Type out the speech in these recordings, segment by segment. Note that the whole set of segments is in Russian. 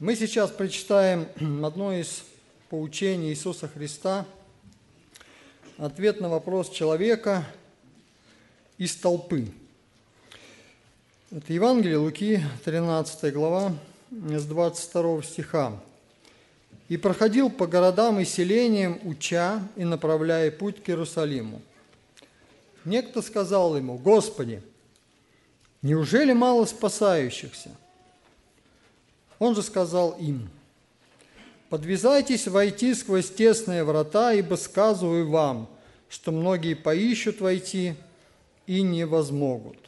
Мы сейчас прочитаем одно из поучений Иисуса Христа, ответ на вопрос человека из толпы. Это Евангелие Луки, 13 глава, с 22 стиха. «И проходил по городам и селениям, уча и направляя путь к Иерусалиму. Некто сказал ему, «Господи, неужели мало спасающихся?» Он же сказал им, «Подвязайтесь войти сквозь тесные врата, ибо сказываю вам, что многие поищут войти и не возмогут».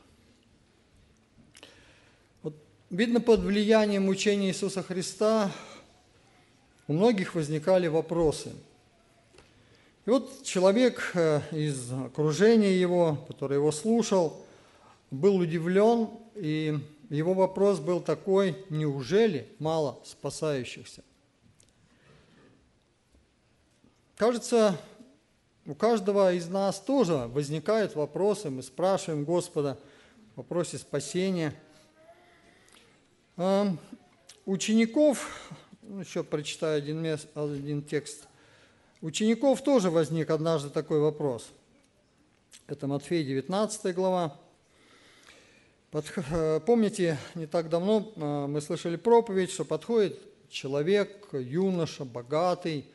Вот, видно, под влиянием учения Иисуса Христа у многих возникали вопросы. И вот человек э, из окружения его, который его слушал, был удивлен и его вопрос был такой, неужели мало спасающихся? Кажется, у каждого из нас тоже возникают вопросы, мы спрашиваем Господа в вопросе спасения. А, учеников, ну, еще прочитаю один, мест, один текст, учеников тоже возник однажды такой вопрос. Это Матфея 19 глава, помните, не так давно э, мы слышали проповедь, что подходит человек, юноша, богатый,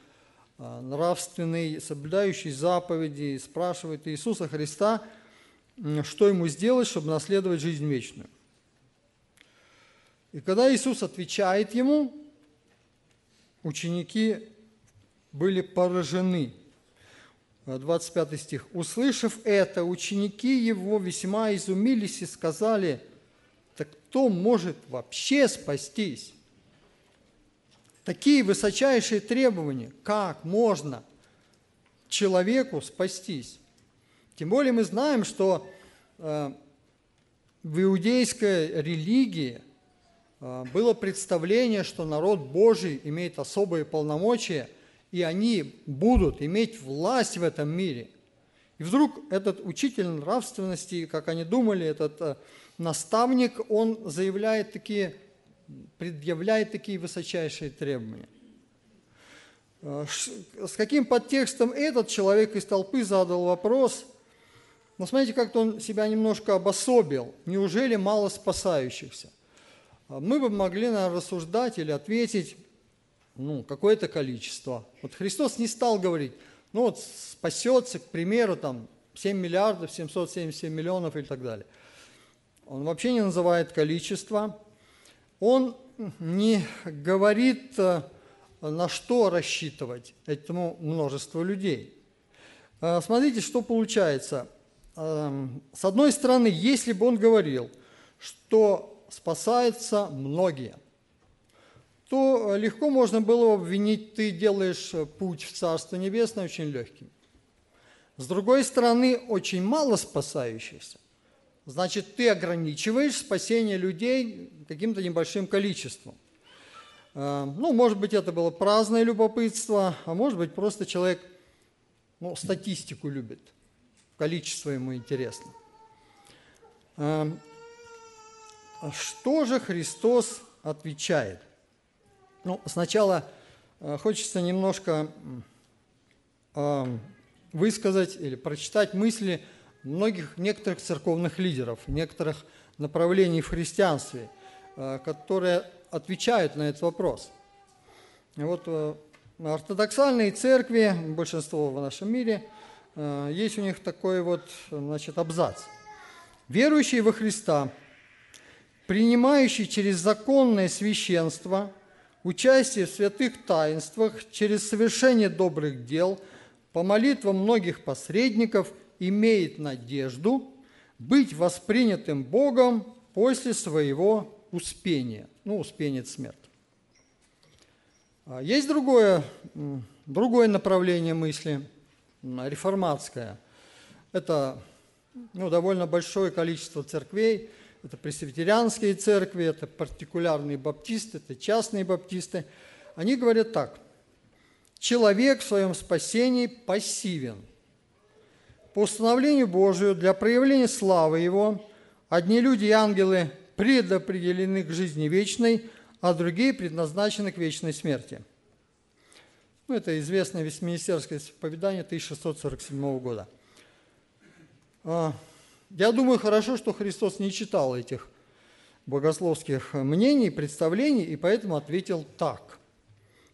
э, нравственный, соблюдающий заповеди, и спрашивает Иисуса Христа, что ему сделать, чтобы наследовать жизнь вечную. И когда Иисус отвечает ему, ученики были поражены – 25 стих. «Услышав это, ученики его весьма изумились и сказали, так кто может вообще спастись? Такие высочайшие требования, как можно человеку спастись? Тем более мы знаем, что э, в иудейской религии э, было представление, что народ Божий имеет особые полномочия – и они будут иметь власть в этом мире. И вдруг этот учитель нравственности, как они думали, этот э, наставник, он заявляет такие, предъявляет такие высочайшие требования. Э, с каким подтекстом этот человек из толпы задал вопрос, но смотрите, как-то он себя немножко обособил. Неужели мало спасающихся? Мы бы могли, наверное, рассуждать или ответить, ну, какое-то количество. Вот Христос не стал говорить, ну вот спасется, к примеру, там 7 миллиардов, 777 миллионов и так далее. Он вообще не называет количество. Он не говорит, э, на что рассчитывать этому множеству людей. Э, смотрите, что получается. Эм, с одной стороны, если бы он говорил, что спасаются многие – то легко можно было обвинить, ты делаешь путь в Царство Небесное очень легким. С другой стороны, очень мало спасающихся. Значит, ты ограничиваешь спасение людей каким-то небольшим количеством. А, ну, может быть, это было праздное любопытство, а может быть, просто человек ну, статистику любит, количество ему интересно. А, что же Христос отвечает? Ну, сначала э, хочется немножко э, высказать или прочитать мысли многих некоторых церковных лидеров, некоторых направлений в христианстве, э, которые отвечают на этот вопрос. Вот ортодоксальные церкви, большинство в нашем мире, есть у них такой вот значит, абзац. Верующий во Христа, принимающий через законное священство – участие в святых таинствах через совершение добрых дел по молитвам многих посредников имеет надежду быть воспринятым Богом после своего успения. Ну, успение – смерть. А есть другое, другое направление мысли, реформатское. Это ну, довольно большое количество церквей – это пресвитерианские церкви, это партикулярные баптисты, это частные баптисты. Они говорят так. Человек в своем спасении пассивен. По установлению Божию для проявления славы Его одни люди и ангелы предопределены к жизни вечной, а другие предназначены к вечной смерти. Ну, это известное Вестминистерское исповедание 1647 года. Я думаю, хорошо, что Христос не читал этих богословских мнений, представлений, и поэтому ответил так.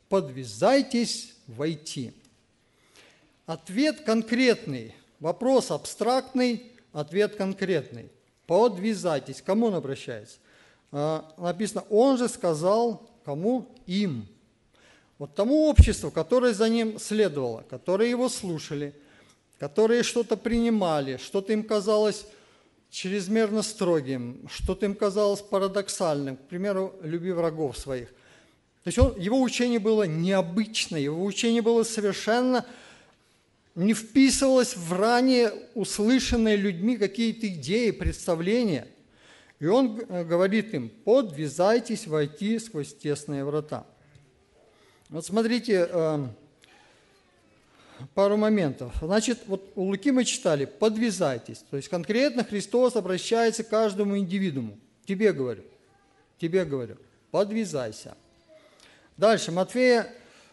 «Подвязайтесь войти». Ответ конкретный, вопрос абстрактный, ответ конкретный. Подвязайтесь. Кому он обращается? А, написано, он же сказал, кому? Им. Вот тому обществу, которое за ним следовало, которые его слушали, которые что-то принимали, что-то им казалось чрезмерно строгим, что-то им казалось парадоксальным, к примеру, люби врагов своих. То есть он, его учение было необычное, его учение было совершенно не вписывалось в ранее услышанные людьми какие-то идеи, представления. И он э, говорит им, подвязайтесь войти сквозь тесные врата. Вот смотрите, эм, пару моментов. Значит, вот у Луки мы читали, подвязайтесь. То есть конкретно Христос обращается к каждому индивидууму. Тебе говорю, тебе говорю, подвязайся. Дальше, Матфея,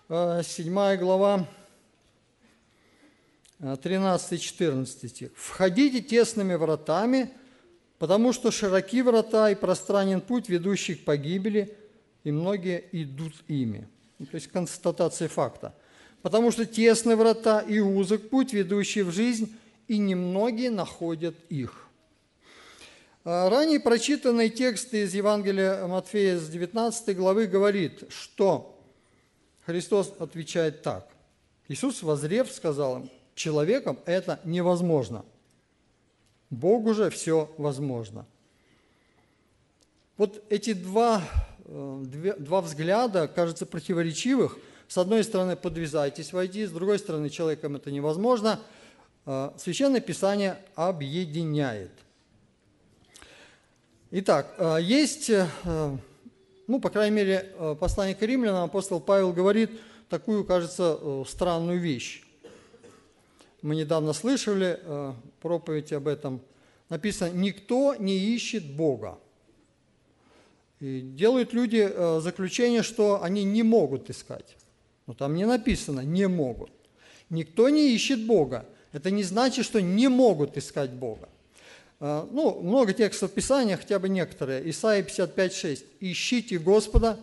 7 э, глава, 13-14 э, стих. «Входите тесными вратами, потому что широки врата и пространен путь, ведущий к погибели, и многие идут ими». Ну, то есть констатация факта – потому что тесны врата и узок путь, ведущий в жизнь, и немногие находят их. А, ранее прочитанный текст из Евангелия Матфея с 19 главы говорит, что Христос отвечает так. Иисус, возрев, сказал им, человеком это невозможно. Богу же все возможно. Вот эти два, э, два взгляда, кажется, противоречивых – с одной стороны, подвязайтесь войти, с другой стороны, человеком это невозможно. А, Священное Писание объединяет. Итак, а, есть, э, ну, по крайней мере, э, послание к римлянам апостол Павел говорит такую, кажется, э, странную вещь. Мы недавно слышали проповедь об этом. Написано, никто не ищет Бога. И делают люди заключение, что они не могут искать. Но там не написано «не могут». Никто не ищет Бога. Это не значит, что не могут искать Бога. А, ну, много текстов Писания, хотя бы некоторые. Исайя 55,6. «Ищите Господа,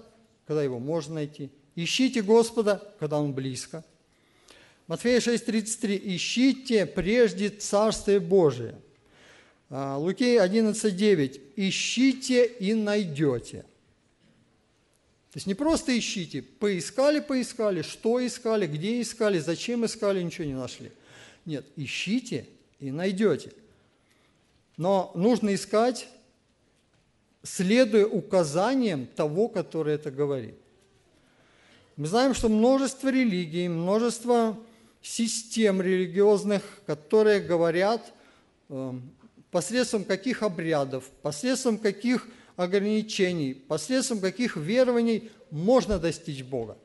когда Его можно найти. Ищите Господа, когда Он близко». Матфея 6,33. «Ищите прежде Царствие Божие». А, Луки 11,9. «Ищите и найдете». То есть не просто ищите, поискали, поискали, что искали, где искали, зачем искали, ничего не нашли. Нет, ищите и найдете. Но нужно искать, следуя указаниям того, который это говорит. Мы знаем, что множество религий, множество систем религиозных, которые говорят э, посредством каких обрядов, посредством каких ограничений, посредством каких верований можно достичь Бога.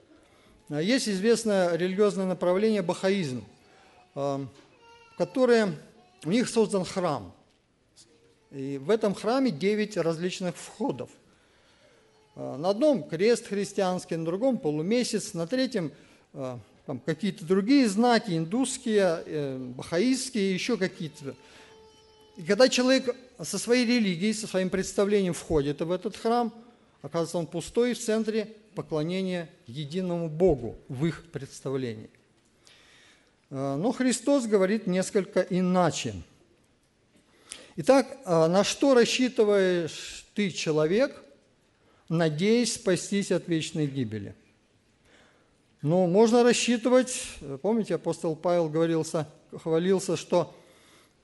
А есть известное религиозное направление бахаизм, а, которое, у них создан храм. И в этом храме 9 различных входов. А, на одном крест христианский, на другом полумесяц, на третьем там, какие-то другие знаки, индусские, э, бахаистские, еще какие-то и когда человек со своей религией, со своим представлением входит в этот храм, оказывается, он пустой в центре поклонения единому Богу в их представлении. А, но Христос говорит несколько иначе. Итак, а, на что рассчитываешь ты, человек, надеясь спастись от вечной гибели? Ну, можно рассчитывать, помните, апостол Павел говорился, хвалился, что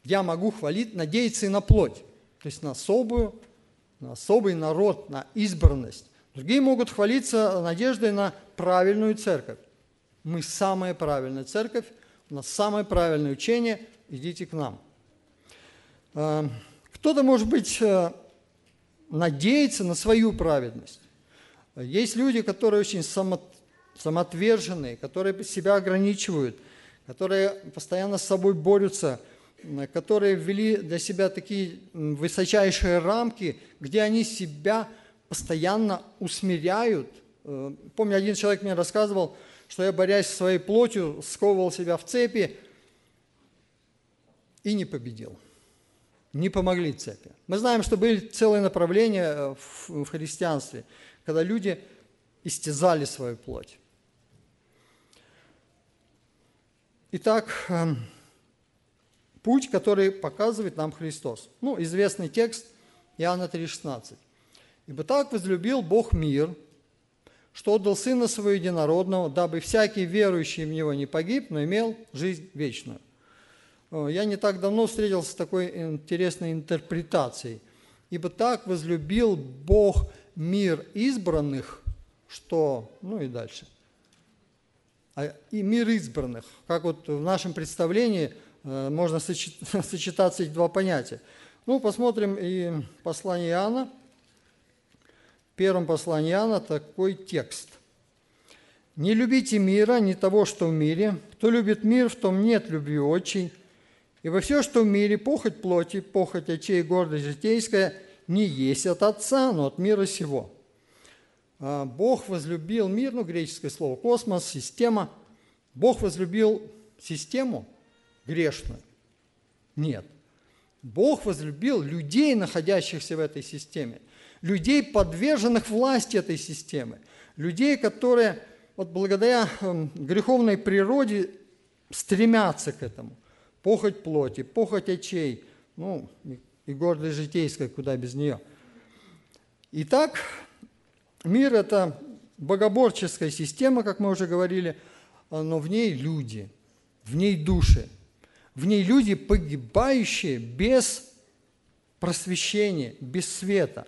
я могу хвалить, надеяться и на плоть, то есть на особую, на особый народ, на избранность. Другие могут хвалиться надеждой на правильную церковь. Мы самая правильная церковь, у нас самое правильное учение, идите к нам. А, кто-то, может быть, э, надеется на свою праведность. Есть люди, которые очень самоотверженные, которые себя ограничивают, которые постоянно с собой борются – которые ввели для себя такие высочайшие рамки, где они себя постоянно усмиряют. Э, помню, один человек мне рассказывал, что я, борясь со своей плотью, сковывал себя в цепи и не победил. Не помогли цепи. Мы знаем, что были целые направления э, в христианстве, когда люди истязали свою плоть. Итак, эм, путь, который показывает нам Христос. Ну, известный текст Иоанна 3,16. «Ибо так возлюбил Бог мир, что отдал Сына Своего Единородного, дабы всякий верующий в Него не погиб, но имел жизнь вечную». Я не так давно встретился с такой интересной интерпретацией. «Ибо так возлюбил Бог мир избранных, что...» Ну и дальше. А и мир избранных. Как вот в нашем представлении – Э, можно сочетаться эти два понятия. Ну, посмотрим и послание Иоанна. В первом послании Иоанна такой текст. «Не любите мира, не того, что в мире. Кто любит мир, в том нет любви отчей. Ибо все, что в мире, похоть плоти, похоть очей, гордость житейская, не есть от Отца, но от мира сего». А, Бог возлюбил мир, ну, греческое слово космос, система. Бог возлюбил систему – грешную. Нет. Бог возлюбил людей, находящихся в этой системе, людей, подверженных власти этой системы, людей, которые вот благодаря эм, греховной природе стремятся к этому. Похоть плоти, похоть очей, ну и гордость житейская, куда без нее. Итак, мир – это богоборческая система, как мы уже говорили, но в ней люди, в ней души – в ней люди, погибающие без просвещения, без света.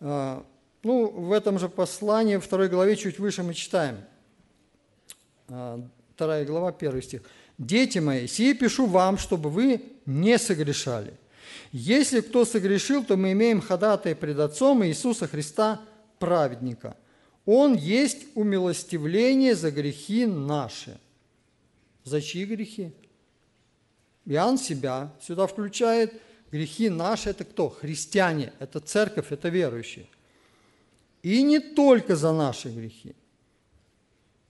А, ну, в этом же послании, второй главе, чуть выше мы читаем. А, вторая глава, первый стих. «Дети мои, сие пишу вам, чтобы вы не согрешали. Если кто согрешил, то мы имеем ходатай пред Отцом Иисуса Христа, праведника. Он есть умилостивление за грехи наши». За чьи грехи? Иоанн себя сюда включает. Грехи наши – это кто? Христиане, это церковь, это верующие. И не только за наши грехи,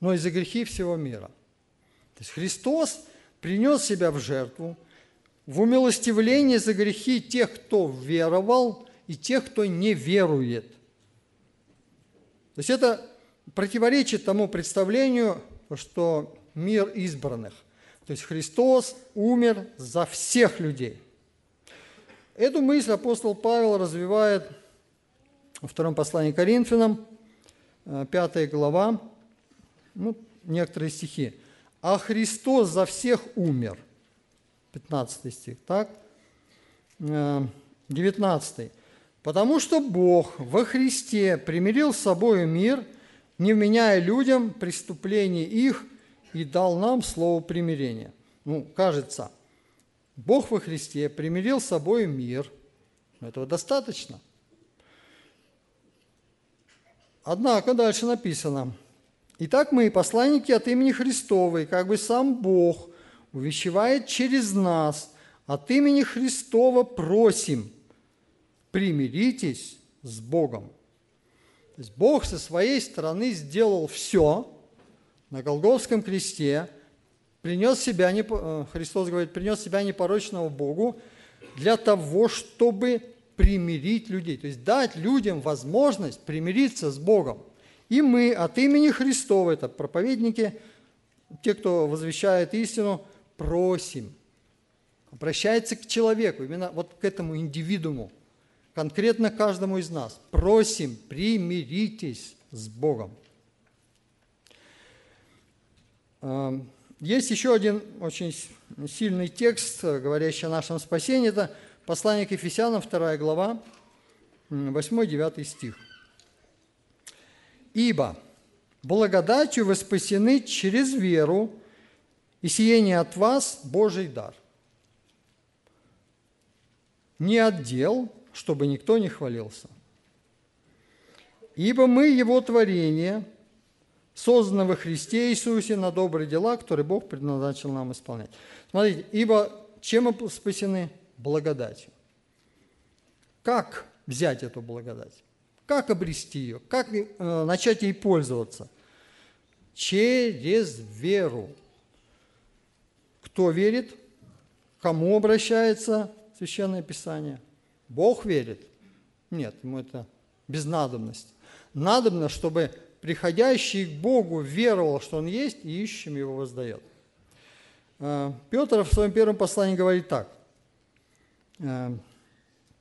но и за грехи всего мира. То есть Христос принес себя в жертву, в умилостивление за грехи тех, кто веровал, и тех, кто не верует. То есть это противоречит тому представлению, что мир избранных. То есть Христос умер за всех людей. Эту мысль апостол Павел развивает во втором послании к Коринфянам, 5 э, глава, ну, некоторые стихи. «А Христос за всех умер». 15 стих, так? 19. Э, «Потому что Бог во Христе примирил с собой мир, не вменяя людям преступлений их, и дал нам слово примирения. Ну, кажется, Бог во Христе примирил с собой мир. Этого достаточно. Однако дальше написано, «Итак, мы, посланники от имени Христовой, как бы сам Бог увещевает через нас, от имени Христова просим, примиритесь с Богом». То есть Бог со своей стороны сделал все, на Голговском кресте, принес себя, э, Христос говорит, принес себя непорочного Богу для того, чтобы примирить людей, то есть дать людям возможность примириться с Богом. И мы от имени Христова, это проповедники, те, кто возвещает истину, просим, обращается к человеку, именно вот к этому индивидууму, конкретно каждому из нас, просим, примиритесь с Богом. Эм, есть еще один очень сильный текст, говорящий о нашем спасении. Это послание к Ефесянам, 2 глава, 8-9 стих. «Ибо благодатью вы спасены через веру, и сиение от вас Божий дар. Не отдел, чтобы никто не хвалился. Ибо мы Его творение – созданы во Христе Иисусе на добрые дела, которые Бог предназначил нам исполнять. Смотрите, ибо чем мы спасены? Благодатью. Как взять эту благодать? Как обрести ее? Как э, начать ей пользоваться? Через веру. Кто верит? Кому обращается Священное Писание? Бог верит? Нет, ему это без надобности. Надобно, чтобы приходящий к Богу веровал, что Он есть, и ищем Его воздает. Э, Петр в своем первом послании говорит так, э,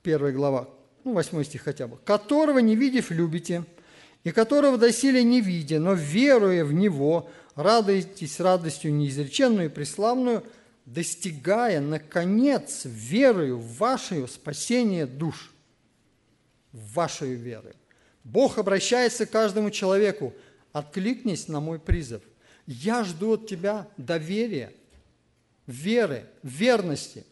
первая глава, ну, восьмой стих хотя бы. «Которого, не видев, любите, и которого доселе не видя, но веруя в Него, радуетесь радостью неизреченную и преславную, достигая, наконец, верою в ваше спасение душ» вашей веры. Бог обращается к каждому человеку. Откликнись на мой призыв. Я жду от тебя доверия, веры, верности.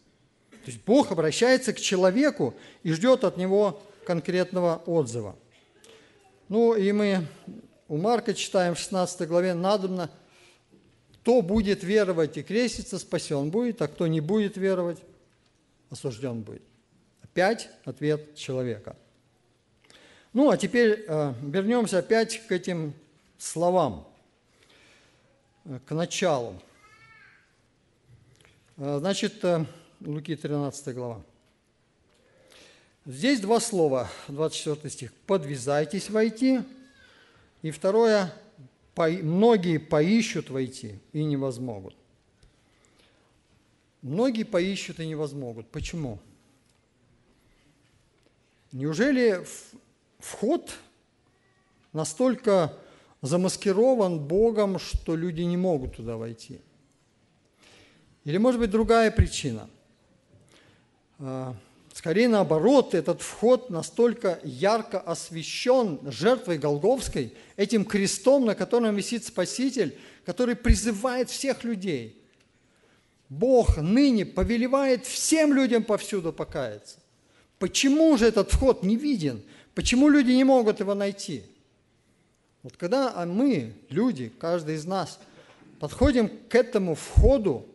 То есть Бог обращается к человеку и ждет от него конкретного отзыва. Ну и мы у Марка читаем в 16 главе, надобно, кто будет веровать и креститься, спасен будет, а кто не будет веровать, осужден будет. Опять ответ человека – ну, а теперь э, вернемся опять к этим словам, э, к началу. Э, значит, Луки 13 глава. Здесь два слова, 24 стих. «Подвязайтесь войти». И второе, «многие поищут войти и не возмогут». Многие поищут и не возмогут. Почему? Неужели вход настолько замаскирован Богом, что люди не могут туда войти. Или, может быть, другая причина. А, скорее наоборот, этот вход настолько ярко освещен жертвой Голговской, этим крестом, на котором висит Спаситель, который призывает всех людей. Бог ныне повелевает всем людям повсюду покаяться. Почему же этот вход не виден? Почему люди не могут его найти? Вот когда мы, люди, каждый из нас, подходим к этому входу,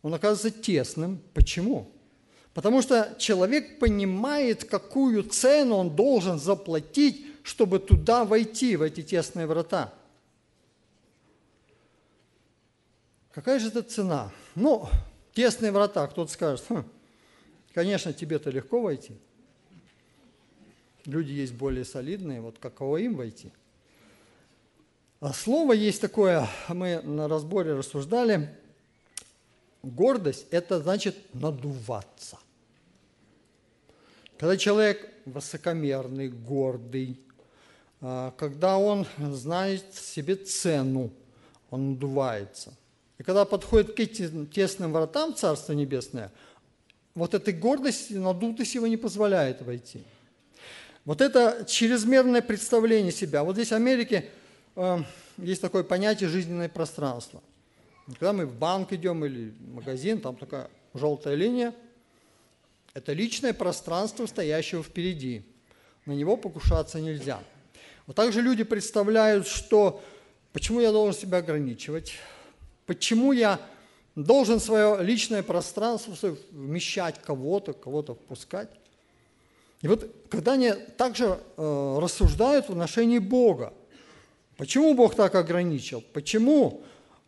он оказывается тесным. Почему? Потому что человек понимает, какую цену он должен заплатить, чтобы туда войти, в эти тесные врата. Какая же это цена? Ну, тесные врата, кто-то скажет, хм, конечно, тебе-то легко войти – люди есть более солидные, вот каково им войти? А слово есть такое, мы на разборе рассуждали, гордость – это значит надуваться. Когда человек высокомерный, гордый, а, когда он знает себе цену, он надувается. И когда подходит к этим тесным вратам Царства Небесное, вот этой гордости, надутость его не позволяет войти – вот это чрезмерное представление себя. Вот здесь в Америке э, есть такое понятие жизненное пространство. Когда мы в банк идем или в магазин, там такая желтая линия, это личное пространство, стоящего впереди. На него покушаться нельзя. Вот также люди представляют, что почему я должен себя ограничивать, почему я должен свое личное пространство вмещать кого-то, кого-то впускать. И вот когда они также э, рассуждают в отношении Бога, почему Бог так ограничил, почему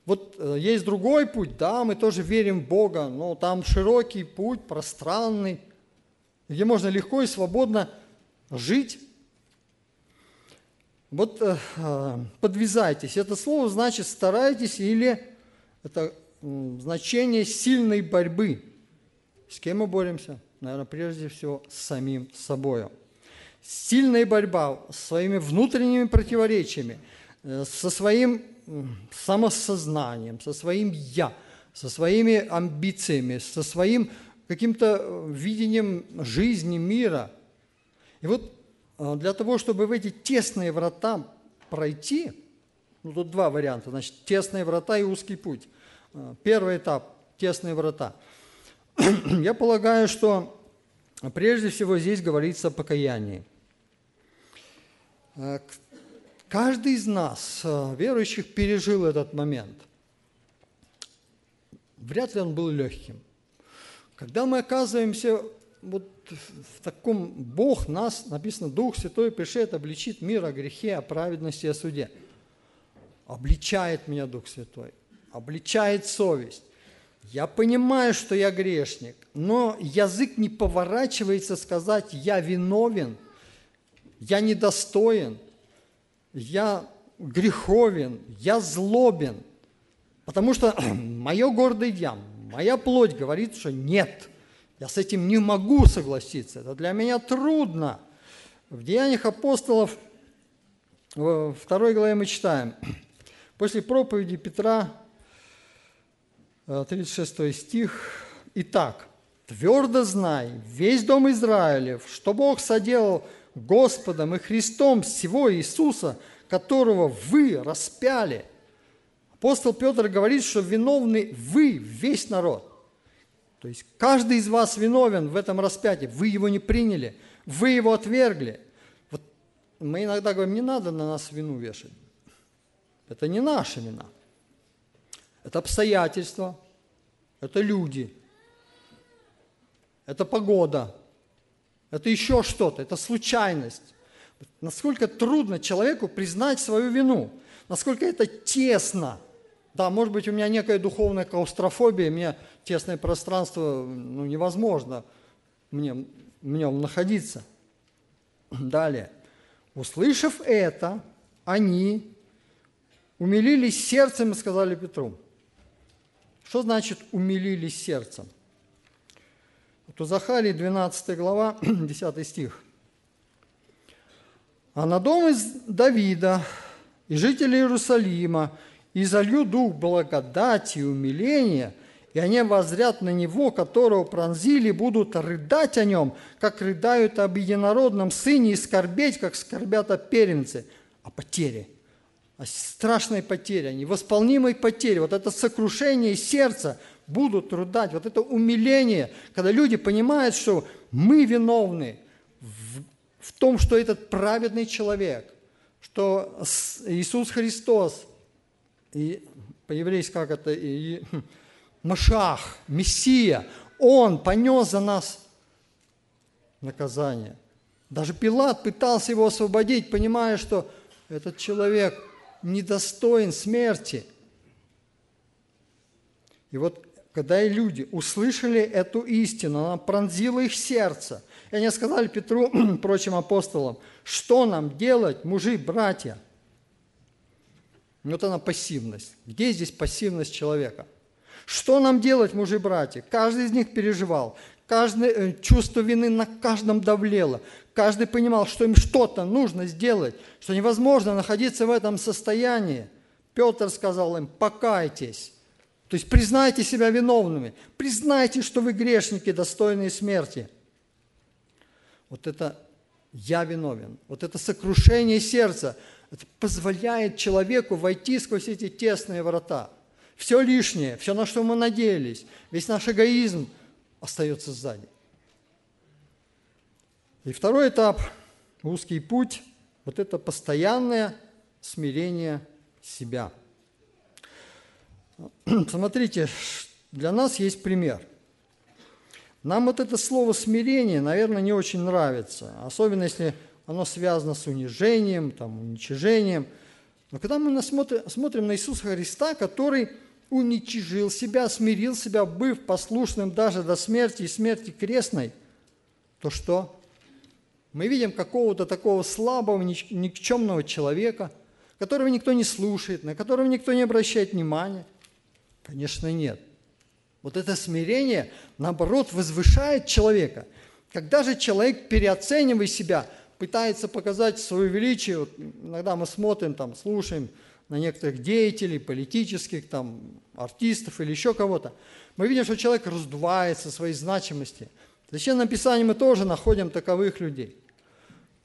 вот э, есть другой путь, да, мы тоже верим в Бога, но там широкий путь, пространный, где можно легко и свободно жить. Вот э, э подвязайтесь. Это слово значит старайтесь или это значение сильной борьбы. С кем мы боремся? Наверное, прежде всего с самим собой. Сильная борьба с своими внутренними противоречиями, э, со своим самосознанием, со своим «я», со своими амбициями, со своим каким-то э, видением жизни, мира. И вот э, для того, чтобы в эти тесные врата пройти, ну тут два варианта, значит, тесные врата и узкий путь. Первый этап – тесные врата – Я полагаю, что прежде всего здесь говорится о покаянии. Э, каждый из нас, э, верующих, пережил этот момент. Вряд ли он был легким. Когда мы оказываемся вот в таком Бог нас, написано, Дух Святой пришед, обличит мир о грехе, о праведности, о суде. Обличает меня Дух Святой, обличает совесть. Я понимаю, что я грешник, но язык не поворачивается сказать, я виновен, я недостоин, я греховен, я злобен. Потому что мое гордое я, моя плоть говорит, что нет, я с этим не могу согласиться, это для меня трудно. В Деяниях апостолов, во второй главе мы читаем, после проповеди Петра 36 э, стих. «Итак, твердо знай, весь дом Израилев, что Бог соделал Господом и Христом всего Иисуса, которого вы распяли». Апостол Петр говорит, что виновны вы, весь народ. То есть каждый из вас виновен в этом распятии. Вы его не приняли, вы его отвергли. Вот мы иногда говорим, не надо на нас вину вешать. Это не наша вина – это обстоятельства, это люди, это погода, это еще что-то, это случайность. Насколько трудно человеку признать свою вину, насколько это тесно. Да, может быть, у меня некая духовная клаустрофобия, мне тесное пространство ну, невозможно мне в нем находиться. Далее. Услышав это, они умилились сердцем и сказали Петру, что значит «умилились сердцем»? Вот у Захарии 12 глава, 10 стих. «А на дом из Давида и жители Иерусалима и залью дух благодати и умиления, и они возрят на него, которого пронзили, будут рыдать о нем, как рыдают об единородном сыне, и скорбеть, как скорбят о первенце, о потере страшной потере, о невосполнимой потере, вот это сокрушение сердца будут рудать, вот это умиление, когда люди понимают, что мы виновны в, в том, что этот праведный человек, что Иисус Христос, и по-еврейски как это, и, Машах, Мессия, Он понес за нас наказание. Даже Пилат пытался его освободить, понимая, что этот человек – недостоин смерти. И вот когда и люди услышали эту истину, она пронзила их сердце. И они сказали Петру, прочим апостолам, что нам делать, мужи, братья? Вот она пассивность. Где здесь пассивность человека? Что нам делать, мужи, братья? Каждый из них переживал. Каждое э, чувство вины на каждом давлело. Каждый понимал, что им что-то нужно сделать, что невозможно находиться в этом состоянии. Петр сказал им, покайтесь. То есть признайте себя виновными. Признайте, что вы грешники, достойные смерти. Вот это «я виновен», вот это сокрушение сердца, это позволяет человеку войти сквозь эти тесные врата. Все лишнее, все, на что мы надеялись, весь наш эгоизм – остается сзади. И второй этап, узкий путь, вот это постоянное смирение себя. Смотрите, для нас есть пример. Нам вот это слово смирение, наверное, не очень нравится, особенно если оно связано с унижением, там, уничижением. Но когда мы смотрим на Иисуса Христа, который уничижил себя, смирил себя, быв послушным даже до смерти и смерти крестной, то что? Мы видим какого-то такого слабого, никчемного человека, которого никто не слушает, на которого никто не обращает внимания. Конечно, нет. Вот это смирение, наоборот, возвышает человека. Когда же человек, переоценивая себя, пытается показать свое величие, вот иногда мы смотрим, там, слушаем на некоторых деятелей, политических, там, артистов или еще кого-то, мы видим, что человек раздувается своей значимости. В Писании мы тоже находим таковых людей.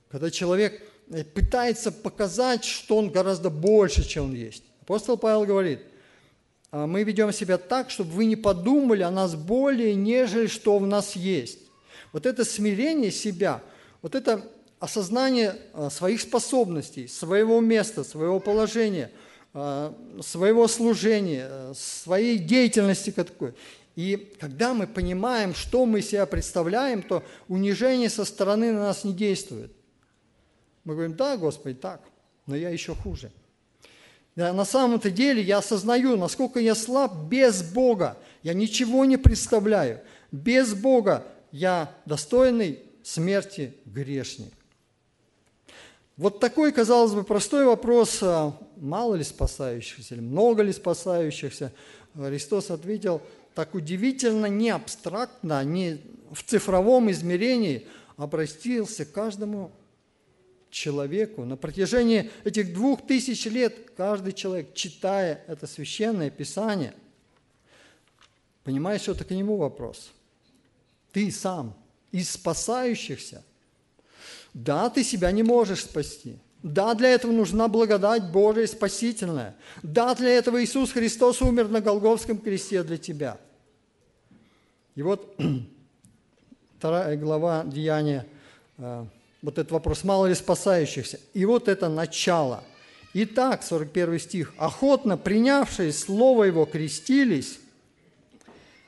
Когда человек э, пытается показать, что он гораздо больше, чем он есть. Апостол Павел говорит, «А мы ведем себя так, чтобы вы не подумали о нас более, нежели что в нас есть. Вот это смирение себя, вот это осознание э, своих способностей, своего места, своего положения – Э, своего служения, своей деятельности какой. И когда мы понимаем, что мы себя представляем, то унижение со стороны на нас не действует. Мы говорим, да, Господи, так, но я еще хуже. Да, на самом-то деле я осознаю, насколько я слаб без Бога. Я ничего не представляю. Без Бога я достойный смерти грешник. Вот такой, казалось бы, простой вопрос, а мало ли спасающихся или много ли спасающихся, Христос ответил так удивительно, не абстрактно, не в цифровом измерении, обратился к каждому человеку. На протяжении этих двух тысяч лет каждый человек, читая это священное писание, понимает, что это к нему вопрос. Ты сам из спасающихся. Да, ты себя не можешь спасти. Да, для этого нужна благодать Божия спасительная. Да, для этого Иисус Христос умер на Голговском кресте для тебя. И вот вторая глава Деяния э, вот этот вопрос, мало ли спасающихся. И вот это начало. Итак, 41 стих. «Охотно принявшие слово его крестились,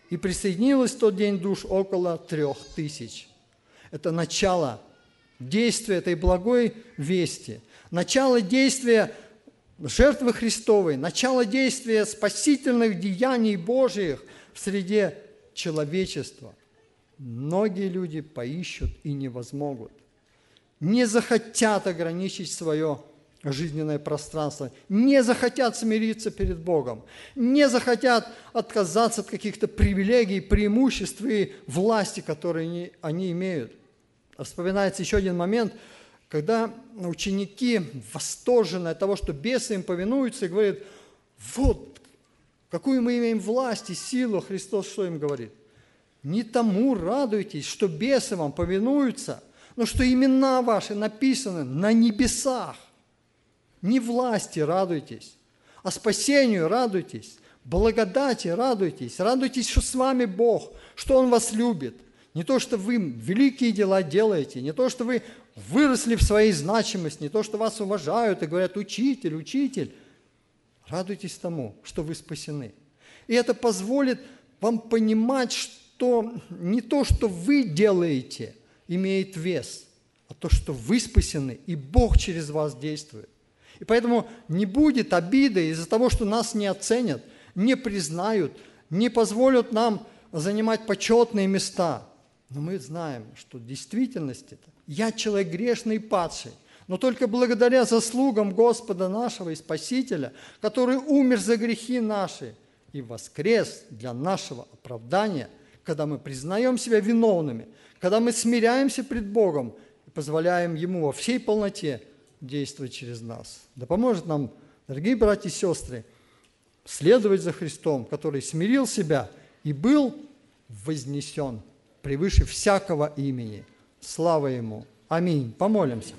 и присоединилось в тот день душ около трех тысяч». Это начало действия этой благой вести, начало действия жертвы Христовой, начало действия спасительных деяний Божьих в среде человечества. Многие люди поищут и не возмогут не захотят ограничить свое жизненное пространство, не захотят смириться перед Богом, не захотят отказаться от каких-то привилегий, преимуществ и власти, которые они, имеют. Вспоминается еще один момент, когда ученики восторжены от того, что бесы им повинуются, и говорят, вот, какую мы имеем власть и силу, Христос что им говорит? Не тому радуйтесь, что бесы вам повинуются – но что имена ваши написаны на небесах. Не власти радуйтесь, а спасению радуйтесь, благодати радуйтесь, радуйтесь, что с вами Бог, что Он вас любит. Не то, что вы великие дела делаете, не то, что вы выросли в своей значимости, не то, что вас уважают и говорят «учитель, учитель». Радуйтесь тому, что вы спасены. И это позволит вам понимать, что не то, что вы делаете – имеет вес, а то, что вы спасены, и Бог через вас действует. И поэтому не будет обиды из-за того, что нас не оценят, не признают, не позволят нам занимать почетные места. Но мы знаем, что в действительности -то я человек грешный и падший, но только благодаря заслугам Господа нашего и Спасителя, который умер за грехи наши и воскрес для нашего оправдания, когда мы признаем себя виновными – когда мы смиряемся пред Богом и позволяем Ему во всей полноте действовать через нас. Да поможет нам, дорогие братья и сестры, следовать за Христом, который смирил себя и был вознесен превыше всякого имени. Слава Ему! Аминь. Помолимся.